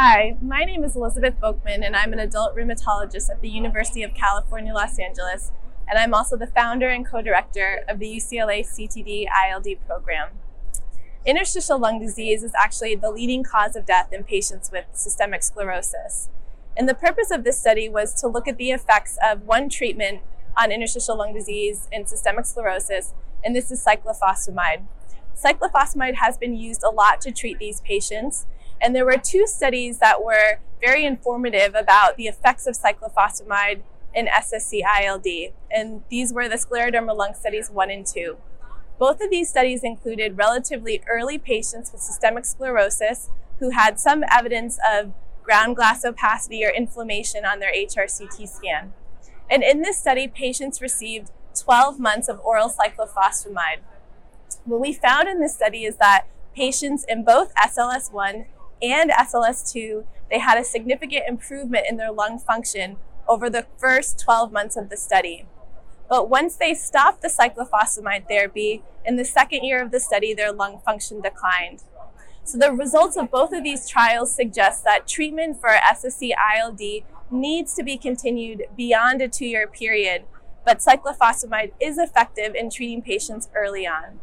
Hi, my name is Elizabeth Volkmann, and I'm an adult rheumatologist at the University of California, Los Angeles, and I'm also the founder and co director of the UCLA CTD ILD program. Interstitial lung disease is actually the leading cause of death in patients with systemic sclerosis. And the purpose of this study was to look at the effects of one treatment on interstitial lung disease and systemic sclerosis, and this is cyclophosphamide. Cyclophosphamide has been used a lot to treat these patients, and there were two studies that were very informative about the effects of cyclophosphamide in SSC ILD, and these were the scleroderma lung studies 1 and 2. Both of these studies included relatively early patients with systemic sclerosis who had some evidence of ground glass opacity or inflammation on their HRCT scan. And in this study, patients received 12 months of oral cyclophosphamide. What we found in this study is that patients in both SLS1 and SLS2, they had a significant improvement in their lung function over the first 12 months of the study. But once they stopped the cyclophosphamide therapy, in the second year of the study, their lung function declined. So the results of both of these trials suggest that treatment for SSC ILD needs to be continued beyond a two year period, but cyclophosphamide is effective in treating patients early on.